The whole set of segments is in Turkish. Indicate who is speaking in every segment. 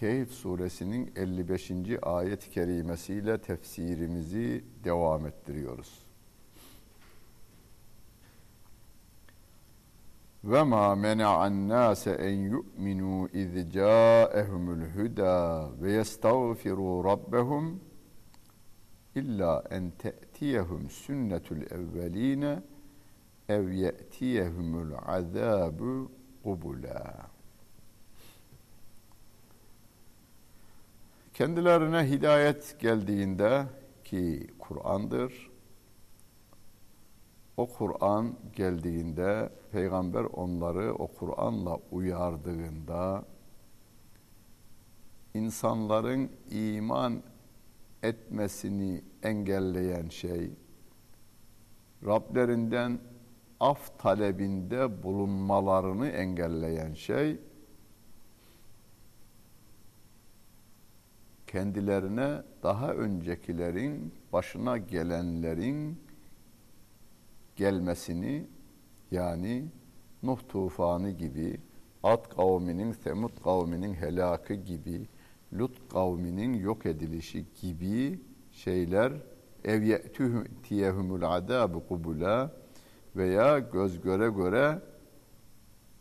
Speaker 1: Kehf suresinin 55. ayet-i kerimesiyle tefsirimizi devam ettiriyoruz. Ve ma mena'an nase en yu'minu iz ca'ehumul huda ve yestağfiru rabbehum illa en te'tiyehum sünnetul evveline ev ye'tiyehumul azabu qubula. Kendilerine hidayet geldiğinde ki Kur'an'dır. O Kur'an geldiğinde peygamber onları o Kur'an'la uyardığında insanların iman etmesini engelleyen şey Rablerinden af talebinde bulunmalarını engelleyen şey kendilerine daha öncekilerin başına gelenlerin gelmesini yani Nuh tufanı gibi, Ad kavminin, Semud kavminin helakı gibi, Lut kavminin yok edilişi gibi şeyler ev ye'tiyehumul adabu kubula veya göz göre göre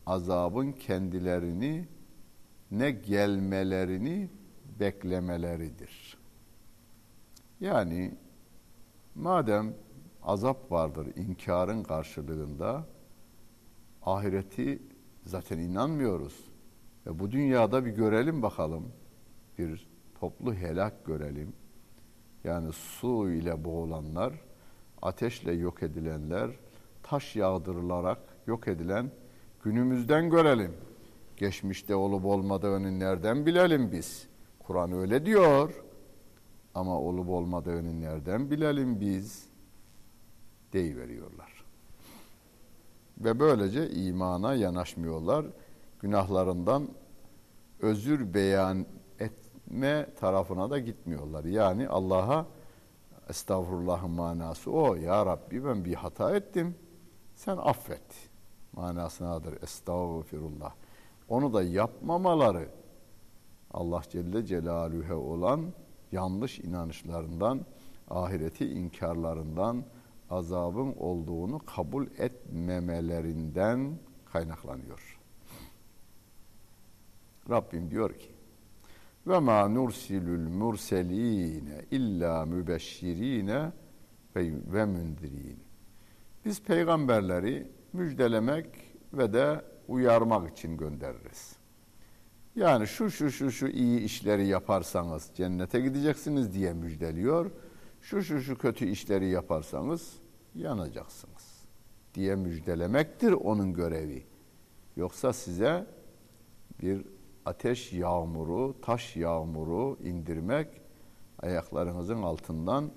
Speaker 1: azabın kendilerini ne gelmelerini beklemeleridir. Yani madem azap vardır inkarın karşılığında ahireti zaten inanmıyoruz. Ve bu dünyada bir görelim bakalım. Bir toplu helak görelim. Yani su ile boğulanlar, ateşle yok edilenler, taş yağdırılarak yok edilen günümüzden görelim. Geçmişte olup olmadığını nereden bilelim biz? Kur'an öyle diyor. Ama olup olmadığını nereden bilelim biz? Deyiveriyorlar. Ve böylece imana yanaşmıyorlar. Günahlarından özür beyan etme tarafına da gitmiyorlar. Yani Allah'a estağfurullah manası o. Ya Rabbi ben bir hata ettim. Sen affet. Manasınadır estağfirullah. Onu da yapmamaları Allah Celle Celaluhu'ya olan yanlış inanışlarından, ahireti inkarlarından, azabın olduğunu kabul etmemelerinden kaynaklanıyor. Rabbim diyor ki: "Ve ma nursilul murseline illa mübeşşirine ve mündirin." Biz peygamberleri müjdelemek ve de uyarmak için göndeririz. Yani şu şu şu şu iyi işleri yaparsanız cennete gideceksiniz diye müjdeliyor. Şu şu şu kötü işleri yaparsanız yanacaksınız diye müjdelemektir onun görevi. Yoksa size bir ateş yağmuru, taş yağmuru indirmek, ayaklarınızın altından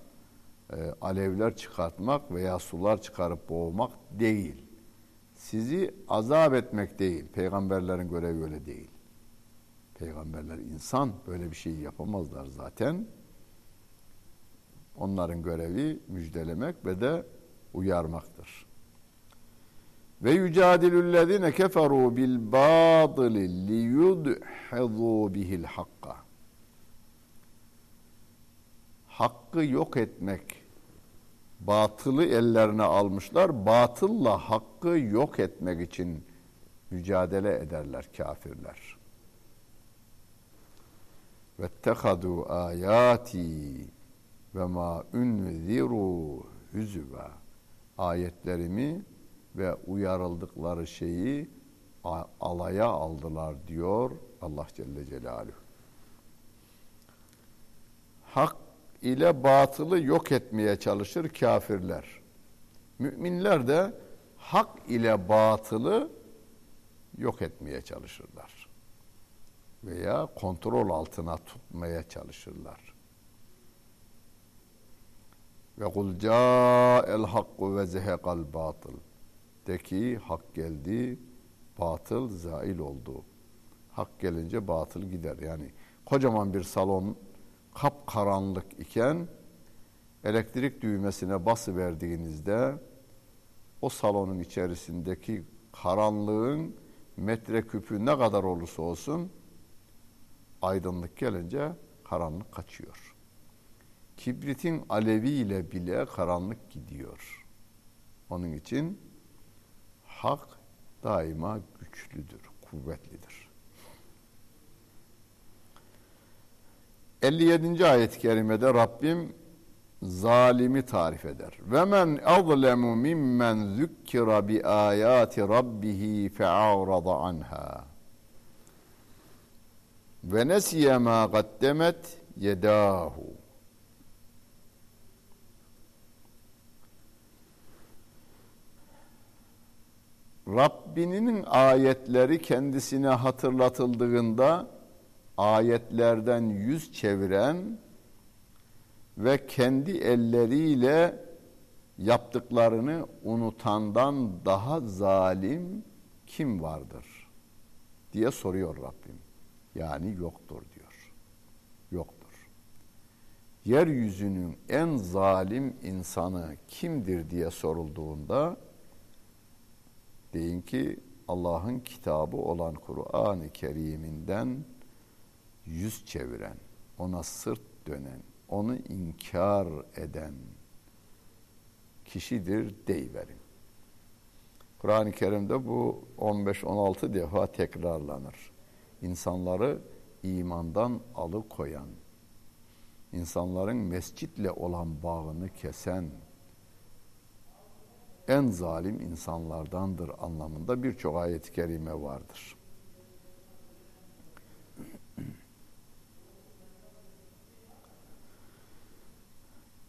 Speaker 1: e, alevler çıkartmak veya sular çıkarıp boğmak değil. Sizi azap etmek değil. Peygamberlerin görevi öyle değil. Peygamberler insan böyle bir şey yapamazlar zaten. Onların görevi müjdelemek ve de uyarmaktır. Ve yücadilüllezine keferu bil batili li yudhizu bihil hakka. Hakkı yok etmek, batılı ellerine almışlar. Batılla hakkı yok etmek için mücadele ederler kafirler ve vettehadu ayati ve ma unziru hüzüve ayetlerimi ve uyarıldıkları şeyi alaya aldılar diyor Allah Celle Celaluhu. Hak ile batılı yok etmeye çalışır kafirler. Müminler de hak ile batılı yok etmeye çalışırlar veya kontrol altına tutmaya çalışırlar. Ve kul ca'el hakku ve zehekal batıl. De ki hak geldi, batıl zail oldu. Hak gelince batıl gider. Yani kocaman bir salon kap karanlık iken elektrik düğmesine bası verdiğinizde o salonun içerisindeki karanlığın metreküpü ne kadar olursa olsun aydınlık gelince karanlık kaçıyor. Kibritin aleviyle bile karanlık gidiyor. Onun için hak daima güçlüdür, kuvvetlidir. 57. ayet-i kerimede Rabbim zalimi tarif eder. Ve men azlemu mimmen zukkira bi ayati rabbih fe'arada anha. Ve nesiye ma qaddemet yedahu. Rabbinin ayetleri kendisine hatırlatıldığında ayetlerden yüz çeviren ve kendi elleriyle yaptıklarını unutandan daha zalim kim vardır diye soruyor Rabbim. Yani yoktur diyor. Yoktur. Yeryüzünün en zalim insanı kimdir diye sorulduğunda deyin ki Allah'ın kitabı olan Kur'an-ı Kerim'inden yüz çeviren, ona sırt dönen, onu inkar eden kişidir deyiverin. Kur'an-ı Kerim'de bu 15-16 defa tekrarlanır. İnsanları imandan alıkoyan, insanların mescitle olan bağını kesen, en zalim insanlardandır anlamında birçok ayet-i kerime vardır.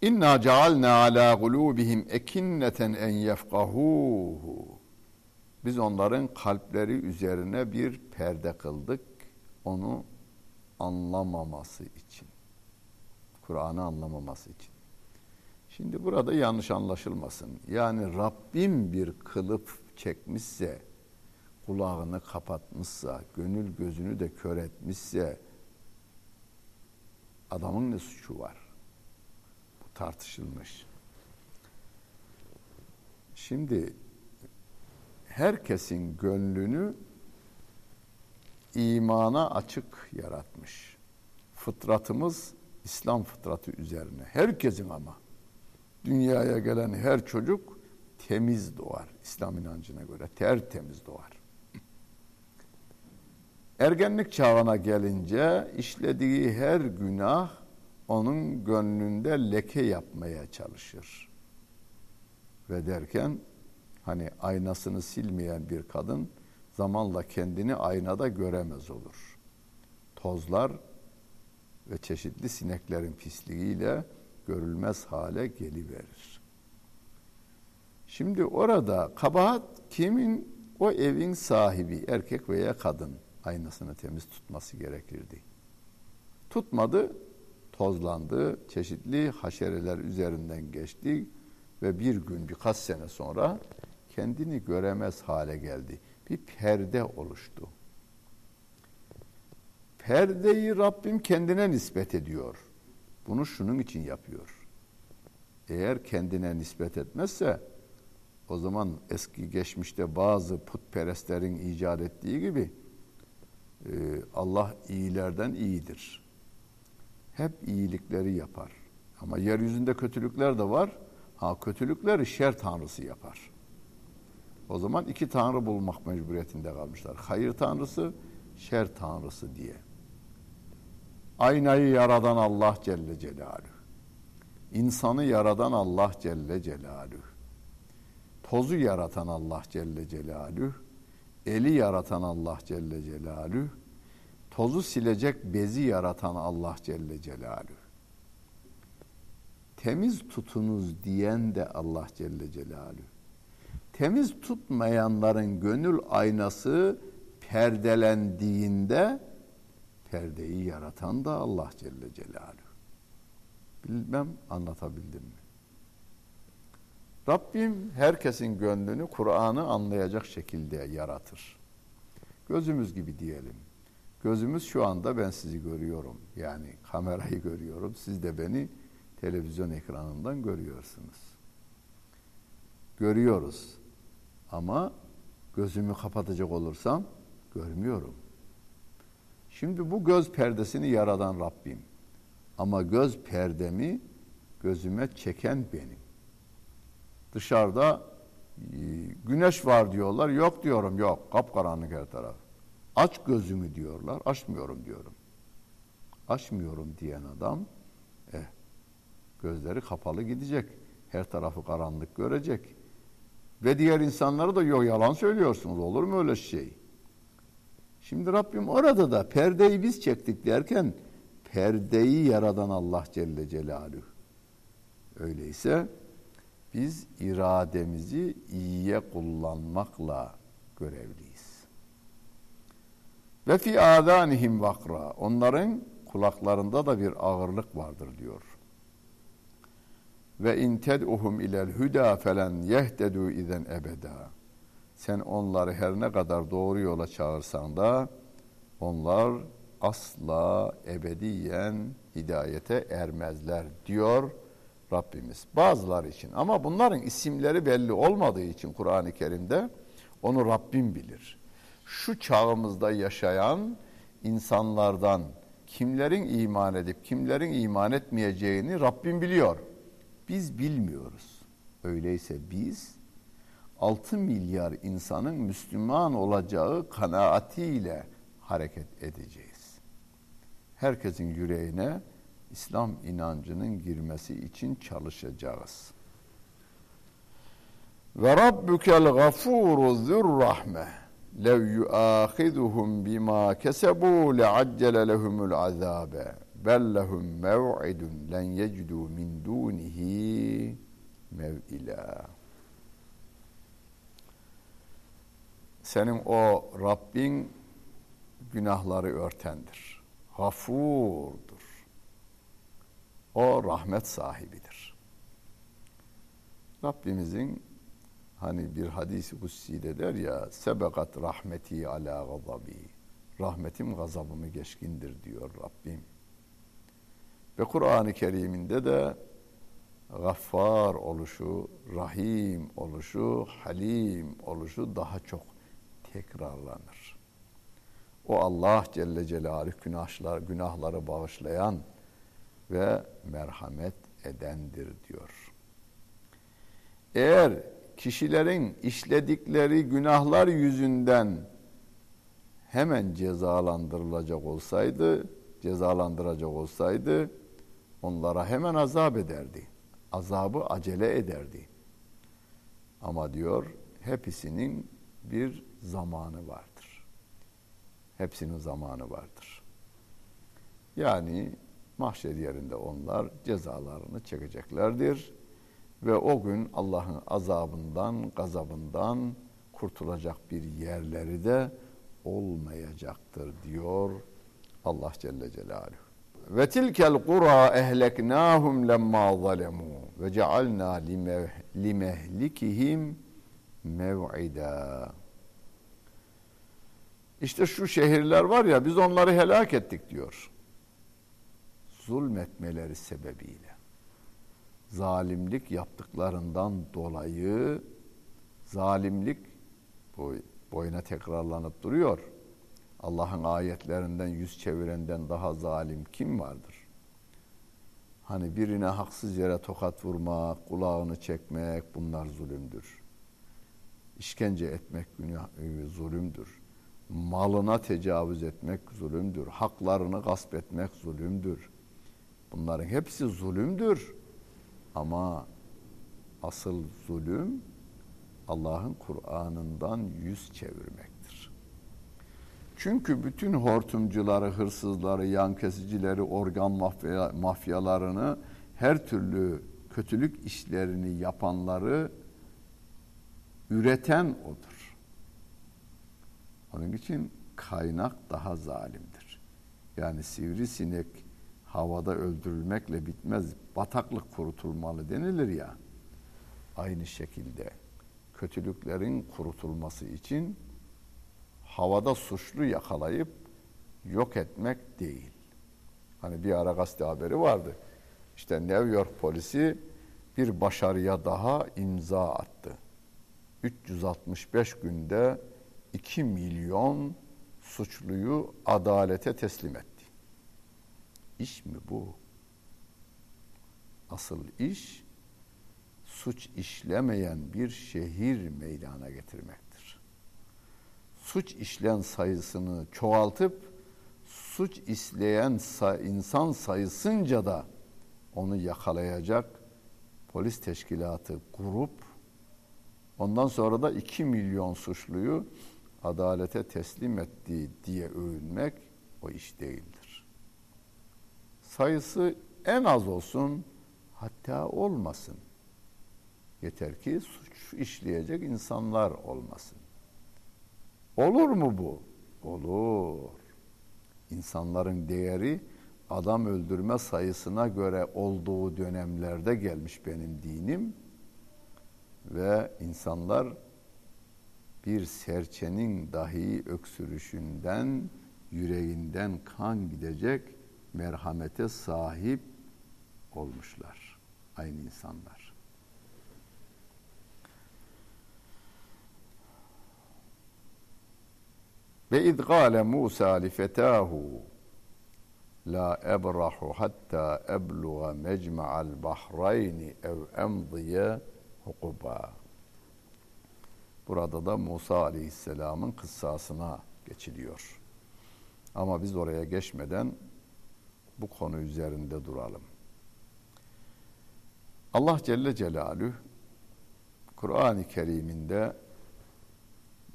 Speaker 1: İnna cealna ala gulubihim ekinneten en yefkahuhu. Biz onların kalpleri üzerine bir perde kıldık. Onu anlamaması için. Kur'an'ı anlamaması için. Şimdi burada yanlış anlaşılmasın. Yani Rabbim bir kılıp çekmişse, kulağını kapatmışsa, gönül gözünü de kör etmişse adamın ne suçu var? tartışılmış. Şimdi herkesin gönlünü imana açık yaratmış. Fıtratımız İslam fıtratı üzerine. Herkesin ama dünyaya gelen her çocuk temiz doğar. İslam inancına göre tertemiz doğar. Ergenlik çağına gelince işlediği her günah onun gönlünde leke yapmaya çalışır. Ve derken hani aynasını silmeyen bir kadın zamanla kendini aynada göremez olur. Tozlar ve çeşitli sineklerin pisliğiyle görülmez hale geliverir. Şimdi orada kabahat kimin? O evin sahibi erkek veya kadın aynasını temiz tutması gerekirdi. Tutmadı, tozlandı, çeşitli haşereler üzerinden geçti ve bir gün birkaç sene sonra kendini göremez hale geldi. Bir perde oluştu. Perdeyi Rabbim kendine nispet ediyor. Bunu şunun için yapıyor. Eğer kendine nispet etmezse o zaman eski geçmişte bazı putperestlerin icat ettiği gibi e, Allah iyilerden iyidir hep iyilikleri yapar. Ama yeryüzünde kötülükler de var. Ha kötülükleri şer tanrısı yapar. O zaman iki tanrı bulmak mecburiyetinde kalmışlar. Hayır tanrısı, şer tanrısı diye. Aynayı yaradan Allah Celle Celaluhu. İnsanı yaradan Allah Celle Celaluhu. Tozu yaratan Allah Celle Celaluhu. Eli yaratan Allah Celle Celaluhu tozu silecek bezi yaratan Allah Celle Celaluhu. Temiz tutunuz diyen de Allah Celle Celaluhu. Temiz tutmayanların gönül aynası perdelendiğinde perdeyi yaratan da Allah Celle Celaluhu. Bilmem anlatabildim mi? Rabbim herkesin gönlünü Kur'an'ı anlayacak şekilde yaratır. Gözümüz gibi diyelim. Gözümüz şu anda ben sizi görüyorum. Yani kamerayı görüyorum. Siz de beni televizyon ekranından görüyorsunuz. Görüyoruz. Ama gözümü kapatacak olursam görmüyorum. Şimdi bu göz perdesini yaradan Rabbim. Ama göz perdemi gözüme çeken benim. Dışarıda e, güneş var diyorlar. Yok diyorum yok. Kapkaranlık her taraf. Aç gözümü diyorlar. Açmıyorum diyorum. Açmıyorum diyen adam eh, gözleri kapalı gidecek. Her tarafı karanlık görecek. Ve diğer insanlara da yok yalan söylüyorsunuz. Olur mu öyle şey? Şimdi Rabbim orada da perdeyi biz çektik derken perdeyi yaradan Allah Celle Celaluhu. Öyleyse biz irademizi iyiye kullanmakla görevliyiz. Ve fi adanihim vakra. Onların kulaklarında da bir ağırlık vardır diyor. Ve in ted'uhum ilel huda felen yehtedu izen ebeda. Sen onları her ne kadar doğru yola çağırsan da onlar asla ebediyen hidayete ermezler diyor Rabbimiz. Bazıları için ama bunların isimleri belli olmadığı için Kur'an-ı Kerim'de onu Rabbim bilir. Şu çağımızda yaşayan insanlardan kimlerin iman edip kimlerin iman etmeyeceğini Rabbim biliyor. Biz bilmiyoruz. Öyleyse biz 6 milyar insanın Müslüman olacağı kanaatiyle hareket edeceğiz. Herkesin yüreğine İslam inancının girmesi için çalışacağız. Ve rabbukel gafuru zurrahme lev yuahiduhum bima kesebu leaccele lehumul azabe bel lehum mev'idun len yecidu min dunihi mev'ila. Senin o Rabbin günahları örtendir. Gafurdur. O rahmet sahibidir. Rabbimizin hani bir hadisi kutsi'de der ya sebekat rahmeti ala gazabi rahmetim gazabımı geçkindir diyor Rabbim. Ve Kur'an-ı Kerim'inde de gaffar oluşu, rahim oluşu, halim oluşu daha çok tekrarlanır. O Allah Celle Celaluhu günahlar, günahları bağışlayan ve merhamet edendir diyor. Eğer kişilerin işledikleri günahlar yüzünden hemen cezalandırılacak olsaydı, cezalandıracak olsaydı onlara hemen azap ederdi. Azabı acele ederdi. Ama diyor hepsinin bir zamanı vardır. Hepsinin zamanı vardır. Yani mahşer yerinde onlar cezalarını çekeceklerdir. Ve o gün Allah'ın azabından, gazabından kurtulacak bir yerleri de olmayacaktır diyor Allah Celle Celaluhu. Ve tilkel kura ehleknahum lemma zalemu ve cealna limehlikihim mev'ida. İşte şu şehirler var ya biz onları helak ettik diyor. Zulmetmeleri sebebiyle. Zalimlik yaptıklarından dolayı zalimlik boyuna tekrarlanıp duruyor. Allah'ın ayetlerinden yüz çevirenden daha zalim kim vardır? Hani birine haksız yere tokat vurmak, kulağını çekmek bunlar zulümdür. İşkence etmek günah, e, zulümdür. Malına tecavüz etmek zulümdür. Haklarını gasp etmek zulümdür. Bunların hepsi zulümdür. Ama asıl zulüm Allah'ın Kur'an'ından yüz çevirmektir. Çünkü bütün hortumcuları, hırsızları, yan kesicileri, organ mafya, mafyalarını, her türlü kötülük işlerini yapanları üreten odur. Onun için kaynak daha zalimdir. Yani sivrisinek havada öldürülmekle bitmez. Bataklık kurutulmalı denilir ya. aynı şekilde kötülüklerin kurutulması için havada suçlu yakalayıp yok etmek değil. Hani bir ara gazete haberi vardı. İşte New York polisi bir başarıya daha imza attı. 365 günde 2 milyon suçluyu adalete teslim etti. İş mi bu? Asıl iş suç işlemeyen bir şehir meydana getirmektir. Suç işleyen sayısını çoğaltıp suç işleyen insan sayısınca da onu yakalayacak polis teşkilatı kurup ondan sonra da 2 milyon suçluyu adalete teslim etti diye övünmek o iş değildir. Sayısı en az olsun hatta olmasın. Yeter ki suç işleyecek insanlar olmasın. Olur mu bu? Olur. İnsanların değeri adam öldürme sayısına göre olduğu dönemlerde gelmiş benim dinim ve insanlar bir serçenin dahi öksürüşünden yüreğinden kan gidecek merhamete sahip olmuşlar aynı insanlar. Ve idgale Musa li fetahu la ebrahu hatta ebluğa mecma'al bahrayni ev emdiye hukuba. Burada da Musa Aleyhisselam'ın kıssasına geçiliyor. Ama biz oraya geçmeden bu konu üzerinde duralım. Allah Celle Celaluhu Kur'an-ı Kerim'inde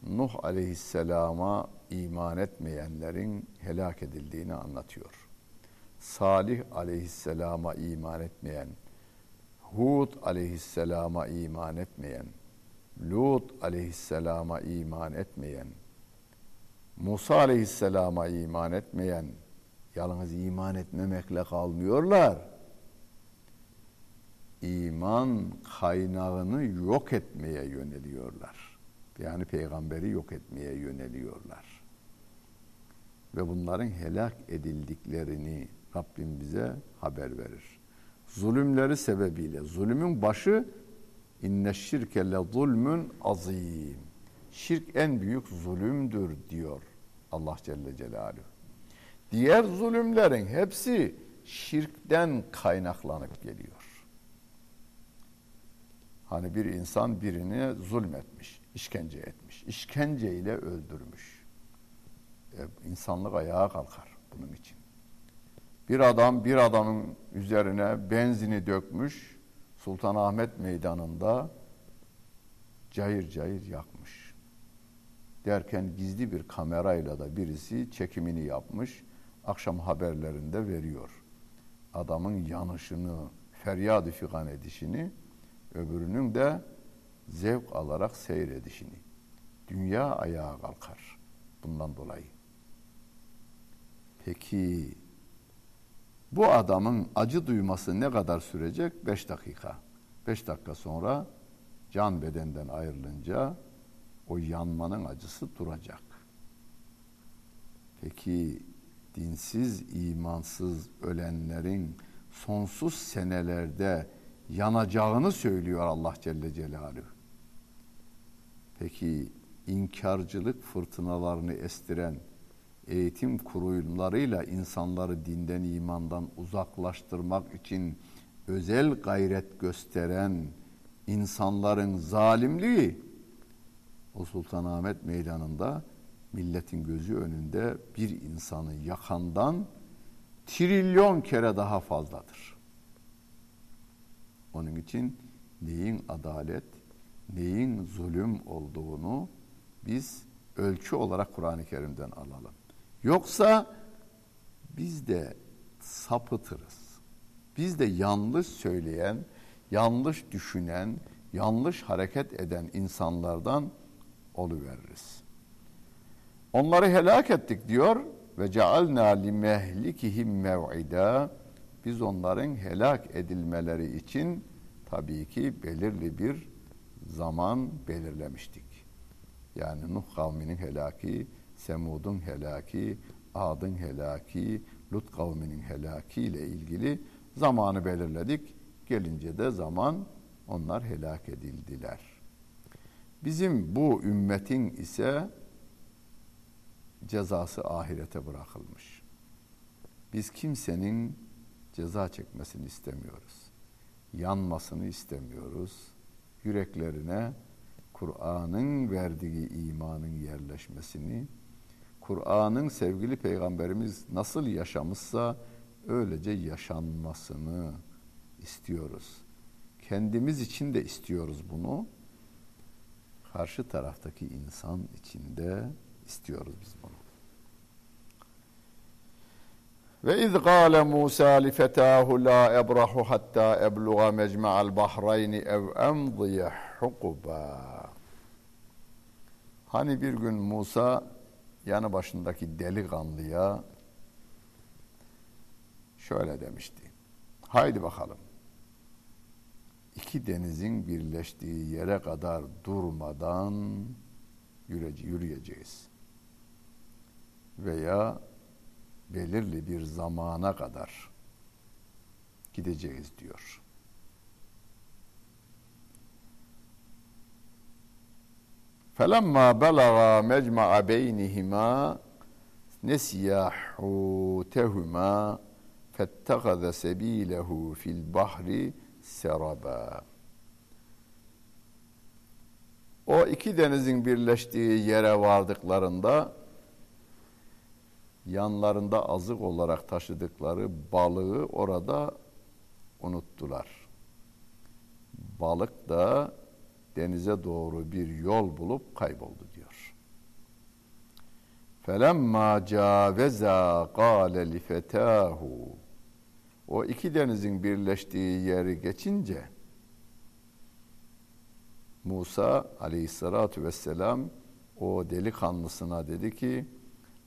Speaker 1: Nuh Aleyhisselam'a iman etmeyenlerin helak edildiğini anlatıyor. Salih Aleyhisselam'a iman etmeyen, Hud Aleyhisselam'a iman etmeyen, Lut aleyhisselama iman etmeyen, Musa aleyhisselama iman etmeyen, yalnız iman etmemekle kalmıyorlar. İman kaynağını yok etmeye yöneliyorlar. Yani peygamberi yok etmeye yöneliyorlar. Ve bunların helak edildiklerini Rabbim bize haber verir. Zulümleri sebebiyle, zulümün başı İnne şirke le zulmün azim. Şirk en büyük zulümdür diyor Allah Celle Celaluhu. Diğer zulümlerin hepsi şirkten kaynaklanıp geliyor. Hani bir insan birini zulmetmiş, işkence etmiş, işkenceyle öldürmüş. E, insanlık ayağa kalkar bunun için. Bir adam bir adamın üzerine benzini dökmüş, Sultanahmet Meydanı'nda cayır cayır yakmış. Derken gizli bir kamerayla da birisi çekimini yapmış. Akşam haberlerinde veriyor. Adamın yanışını, feryat figan edişini, öbürünün de zevk alarak seyredişini. Dünya ayağa kalkar bundan dolayı. Peki bu adamın acı duyması ne kadar sürecek? Beş dakika. Beş dakika sonra can bedenden ayrılınca o yanmanın acısı duracak. Peki dinsiz, imansız ölenlerin sonsuz senelerde yanacağını söylüyor Allah Celle Celaluhu. Peki inkarcılık fırtınalarını estiren eğitim kurumlarıyla insanları dinden imandan uzaklaştırmak için özel gayret gösteren insanların zalimliği o Sultanahmet Meydanı'nda milletin gözü önünde bir insanı yakandan trilyon kere daha fazladır. Onun için neyin adalet, neyin zulüm olduğunu biz ölçü olarak Kur'an-ı Kerim'den alalım. Yoksa biz de sapıtırız. Biz de yanlış söyleyen, yanlış düşünen, yanlış hareket eden insanlardan oluveririz. Onları helak ettik diyor ve cealna li mehlikihim mev'ida biz onların helak edilmeleri için tabii ki belirli bir zaman belirlemiştik. Yani Nuh kavminin helaki, Semud'un helaki, Ad'ın helaki, Lut kavminin helaki ile ilgili zamanı belirledik. Gelince de zaman onlar helak edildiler. Bizim bu ümmetin ise cezası ahirete bırakılmış. Biz kimsenin ceza çekmesini istemiyoruz. Yanmasını istemiyoruz. Yüreklerine Kur'an'ın verdiği imanın yerleşmesini, Kur'an'ın sevgili peygamberimiz nasıl yaşamışsa öylece yaşanmasını istiyoruz. Kendimiz için de istiyoruz bunu. Karşı taraftaki insan için de istiyoruz biz bunu. Ve iz gâle Musa li fetâhu la ebrahu hatta ebluğa mecma'al bahrayni ev emdiye hukuba. Hani bir gün Musa yanı başındaki delikanlıya şöyle demişti. Haydi bakalım. İki denizin birleştiği yere kadar durmadan yürüyeceğiz. Veya belirli bir zamana kadar gideceğiz diyor. Felemma belaga mecma'a beynihima nesiya hutehuma fettegaze sebilehu fil bahri seraba. O iki denizin birleştiği yere vardıklarında yanlarında azık olarak taşıdıkları balığı orada unuttular. Balık da denize doğru bir yol bulup kayboldu diyor. Felemma caveza qale li fetahu O iki denizin birleştiği yeri geçince Musa aleyhissalatu vesselam o delikanlısına dedi ki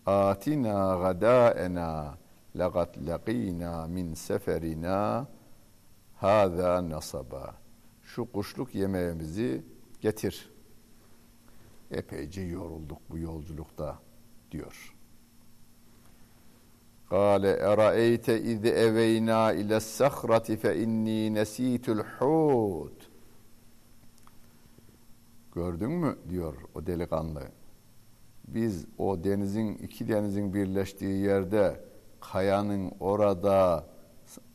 Speaker 1: atina gadaena laqad laqina min seferina hâzâ nasaba. Şu kuşluk yemeğimizi getir. Epeyce yorulduk bu yolculukta diyor. Eraeyte iz eveyna ile sahrati fe inni nesitul hut. Gördün mü diyor o delikanlı biz o denizin iki denizin birleştiği yerde kayanın orada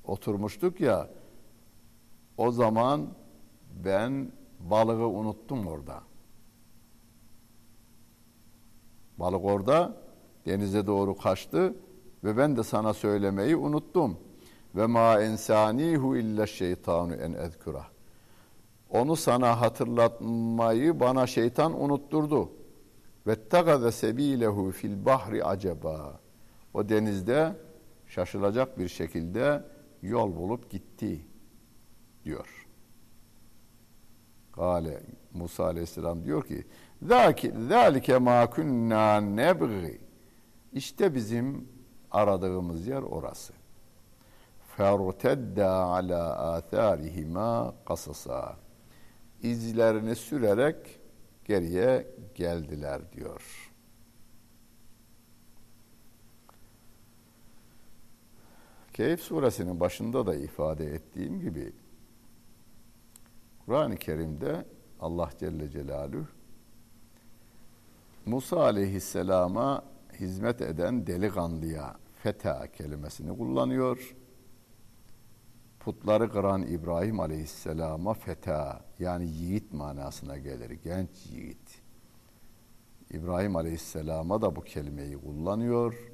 Speaker 1: oturmuştuk ya o zaman ben balığı unuttum orada. Balık orada denize doğru kaçtı ve ben de sana söylemeyi unuttum. Ve ma ensanihu illa şeytanu en ezkura. Onu sana hatırlatmayı bana şeytan unutturdu. Ve tagaza sebilehu fil bahri acaba. O denizde şaşılacak bir şekilde yol bulup gitti diyor. Kale Musa Aleyhisselam diyor ki Zalike ma kunna nebgi İşte bizim aradığımız yer orası. Fertedda ala atharihima kasasa izlerini sürerek geriye geldiler diyor. Keyif suresinin başında da ifade ettiğim gibi Kur'an-ı Kerim'de Allah Celle Celaluhu Musa aleyhisselama hizmet eden delikanlıya feta kelimesini kullanıyor. Putları kıran İbrahim aleyhisselama feta yani yiğit manasına gelir. Genç yiğit. İbrahim aleyhisselama da bu kelimeyi kullanıyor.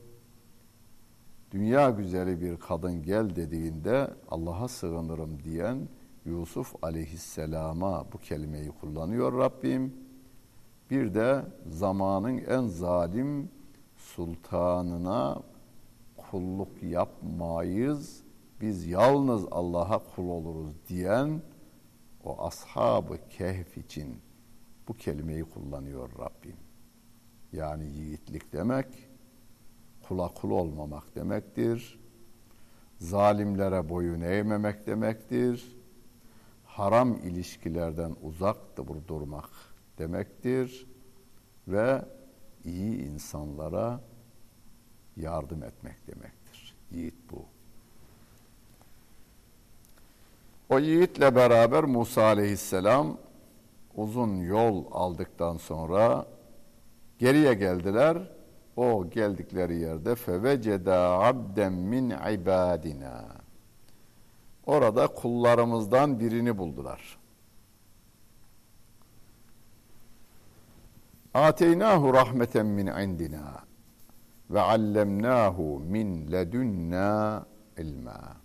Speaker 1: Dünya güzeli bir kadın gel dediğinde Allah'a sığınırım diyen Yusuf aleyhisselama bu kelimeyi kullanıyor Rabbim. Bir de zamanın en zalim sultanına kulluk yapmayız. Biz yalnız Allah'a kul oluruz diyen o ashabı kehf için bu kelimeyi kullanıyor Rabbim. Yani yiğitlik demek kula kul olmamak demektir. Zalimlere boyun eğmemek demektir haram ilişkilerden uzak durmak demektir ve iyi insanlara yardım etmek demektir. Yiğit bu. O yiğitle beraber Musa aleyhisselam uzun yol aldıktan sonra geriye geldiler. O geldikleri yerde feveceda abden min ibadina. Orada kullarımızdan birini buldular. Ateynahu rahmeten min indina ve allemnahu min ledunna ilma.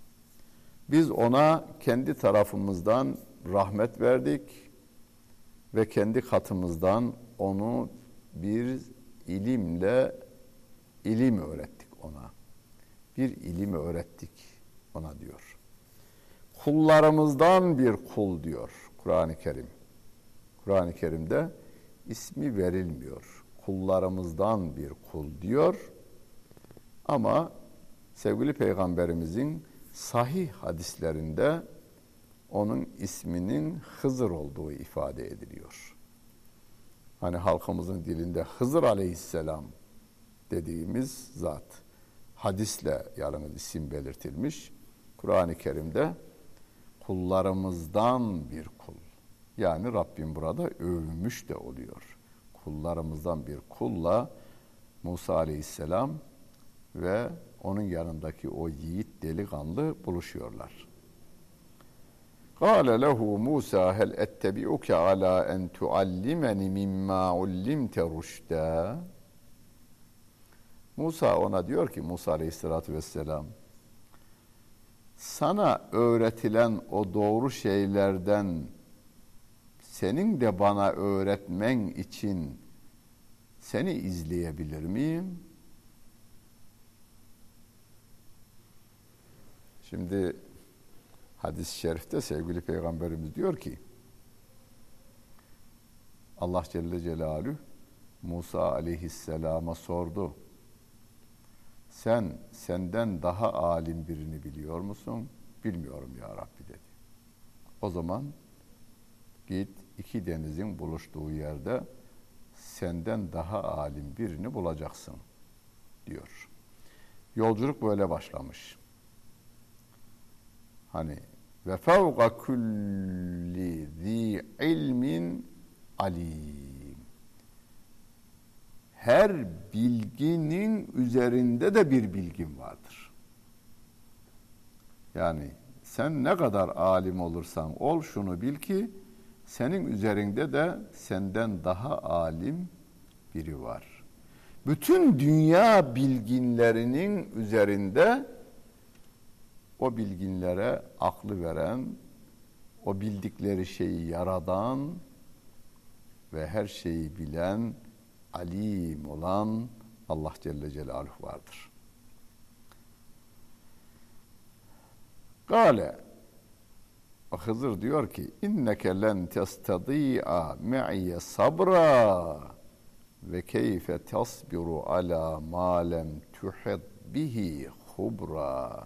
Speaker 1: Biz ona kendi tarafımızdan rahmet verdik ve kendi katımızdan onu bir ilimle ilim öğrettik ona. Bir ilim öğrettik ona diyor. Kullarımızdan bir kul diyor Kur'an-ı Kerim. Kur'an-ı Kerim'de ismi verilmiyor. Kullarımızdan bir kul diyor. Ama sevgili peygamberimizin sahih hadislerinde onun isminin Hızır olduğu ifade ediliyor. Hani halkımızın dilinde Hızır aleyhisselam dediğimiz zat hadisle yalnız isim belirtilmiş. Kur'an-ı Kerim'de kullarımızdan bir kul. Yani Rabbim burada övmüş de oluyor. Kullarımızdan bir kulla Musa aleyhisselam ve onun yanındaki o yiğit delikanlı buluşuyorlar. Kâle lehu Musa hel ettebi'uke ala en tuallimeni mimma ullimte rüştâ. Musa ona diyor ki Musa aleyhissalatü vesselam sana öğretilen o doğru şeylerden senin de bana öğretmen için seni izleyebilir miyim? Şimdi hadis-i şerifte sevgili peygamberimiz diyor ki Allah Celle Celaluhu Musa aleyhisselama sordu. Sen senden daha alim birini biliyor musun? Bilmiyorum ya Rabbi dedi. O zaman git iki denizin buluştuğu yerde senden daha alim birini bulacaksın diyor. Yolculuk böyle başlamış. Hani ve fevka kulli zi ilmin alim. Her bilginin üzerinde de bir bilgin vardır. Yani sen ne kadar alim olursan ol şunu bil ki senin üzerinde de senden daha alim biri var. Bütün dünya bilginlerinin üzerinde o bilginlere aklı veren, o bildikleri şeyi yaradan ve her şeyi bilen, alim olan Allah Celle Celaluhu vardır. Gale Hızır diyor ki inneke len testadi'a me'ye sabra ve keyfe tasbiru ala ma lem tuhid bihi hubra.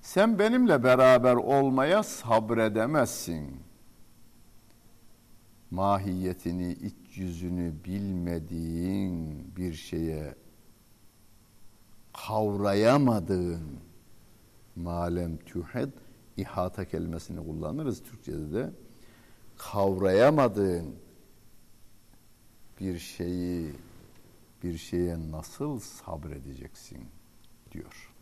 Speaker 1: Sen benimle beraber olmaya sabredemezsin. Mahiyetini, iç yüzünü bilmediğin bir şeye kavrayamadığın malem tühed ihata kelimesini kullanırız Türkçe'de de kavrayamadığın bir şeyi bir şeye nasıl sabredeceksin diyor.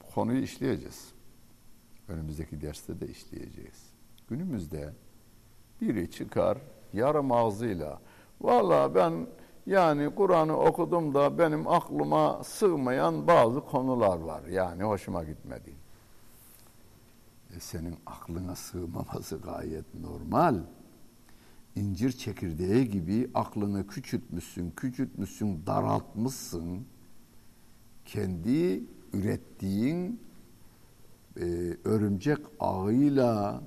Speaker 1: Bu konuyu işleyeceğiz. Önümüzdeki derste de işleyeceğiz. Günümüzde biri çıkar yarım ağzıyla valla ben yani Kur'an'ı okudum da benim aklıma sığmayan bazı konular var. Yani hoşuma gitmedi. E senin aklına sığmaması gayet normal. İncir çekirdeği gibi aklını küçültmüşsün, küçültmüşsün, daraltmışsın. Kendi ürettiğin e, örümcek ağıyla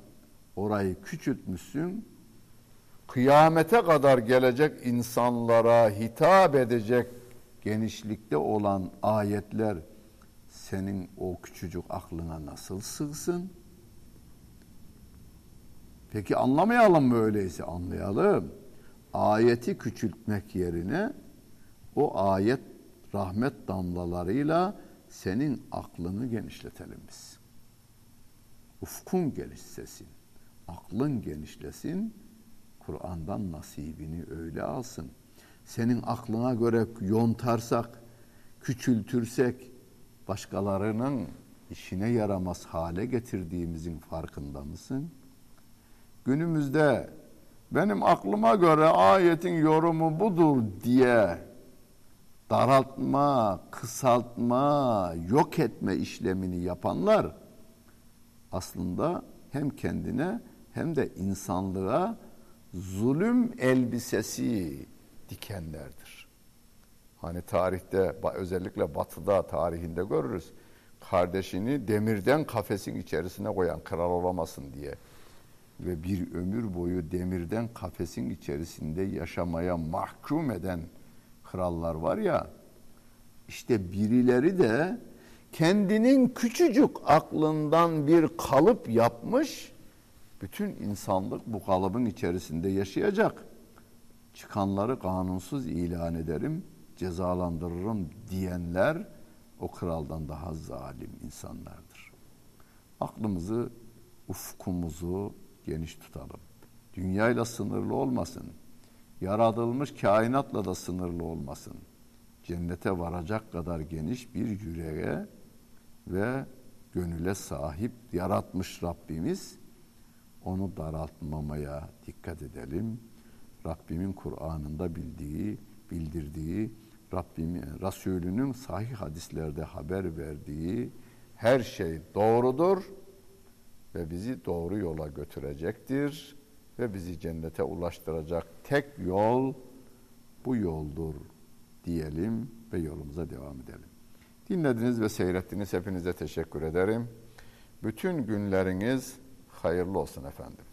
Speaker 1: orayı küçültmüşsün. Kıyamete kadar gelecek insanlara hitap edecek genişlikte olan ayetler senin o küçücük aklına nasıl sığsın?
Speaker 2: Peki anlamayalım mı öyleyse? Anlayalım. Ayeti küçültmek yerine o ayet rahmet damlalarıyla senin aklını genişletelim biz. Ufkun genişlesin, aklın genişlesin, Kur'an'dan nasibini öyle alsın. Senin aklına göre yontarsak, küçültürsek, başkalarının işine yaramaz hale getirdiğimizin farkında mısın? Günümüzde benim aklıma göre ayetin yorumu budur diye daraltma, kısaltma, yok etme işlemini yapanlar aslında hem kendine hem de insanlığa zulüm elbisesi dikenlerdir. Hani tarihte özellikle batıda tarihinde görürüz. Kardeşini demirden kafesin içerisine koyan kral olamasın diye ve bir ömür boyu demirden kafesin içerisinde yaşamaya mahkum eden krallar var ya işte birileri de kendinin küçücük aklından bir kalıp yapmış bütün insanlık bu kalıbın içerisinde yaşayacak. Çıkanları kanunsuz ilan ederim, cezalandırırım diyenler o kraldan daha zalim insanlardır. Aklımızı, ufkumuzu geniş tutalım. Dünyayla sınırlı olmasın. Yaratılmış kainatla da sınırlı olmasın. Cennete varacak kadar geniş bir yüreğe ve gönüle sahip yaratmış Rabbimiz onu daraltmamaya dikkat edelim. Rabbimin Kur'an'ında bildiği, bildirdiği, Rabbimin Resulünün sahih hadislerde haber verdiği her şey doğrudur ve bizi doğru yola götürecektir ve bizi cennete ulaştıracak tek yol bu yoldur diyelim ve yolumuza devam edelim. Dinlediniz ve seyrettiniz. Hepinize teşekkür ederim. Bütün günleriniz hayırlı olsun efendim.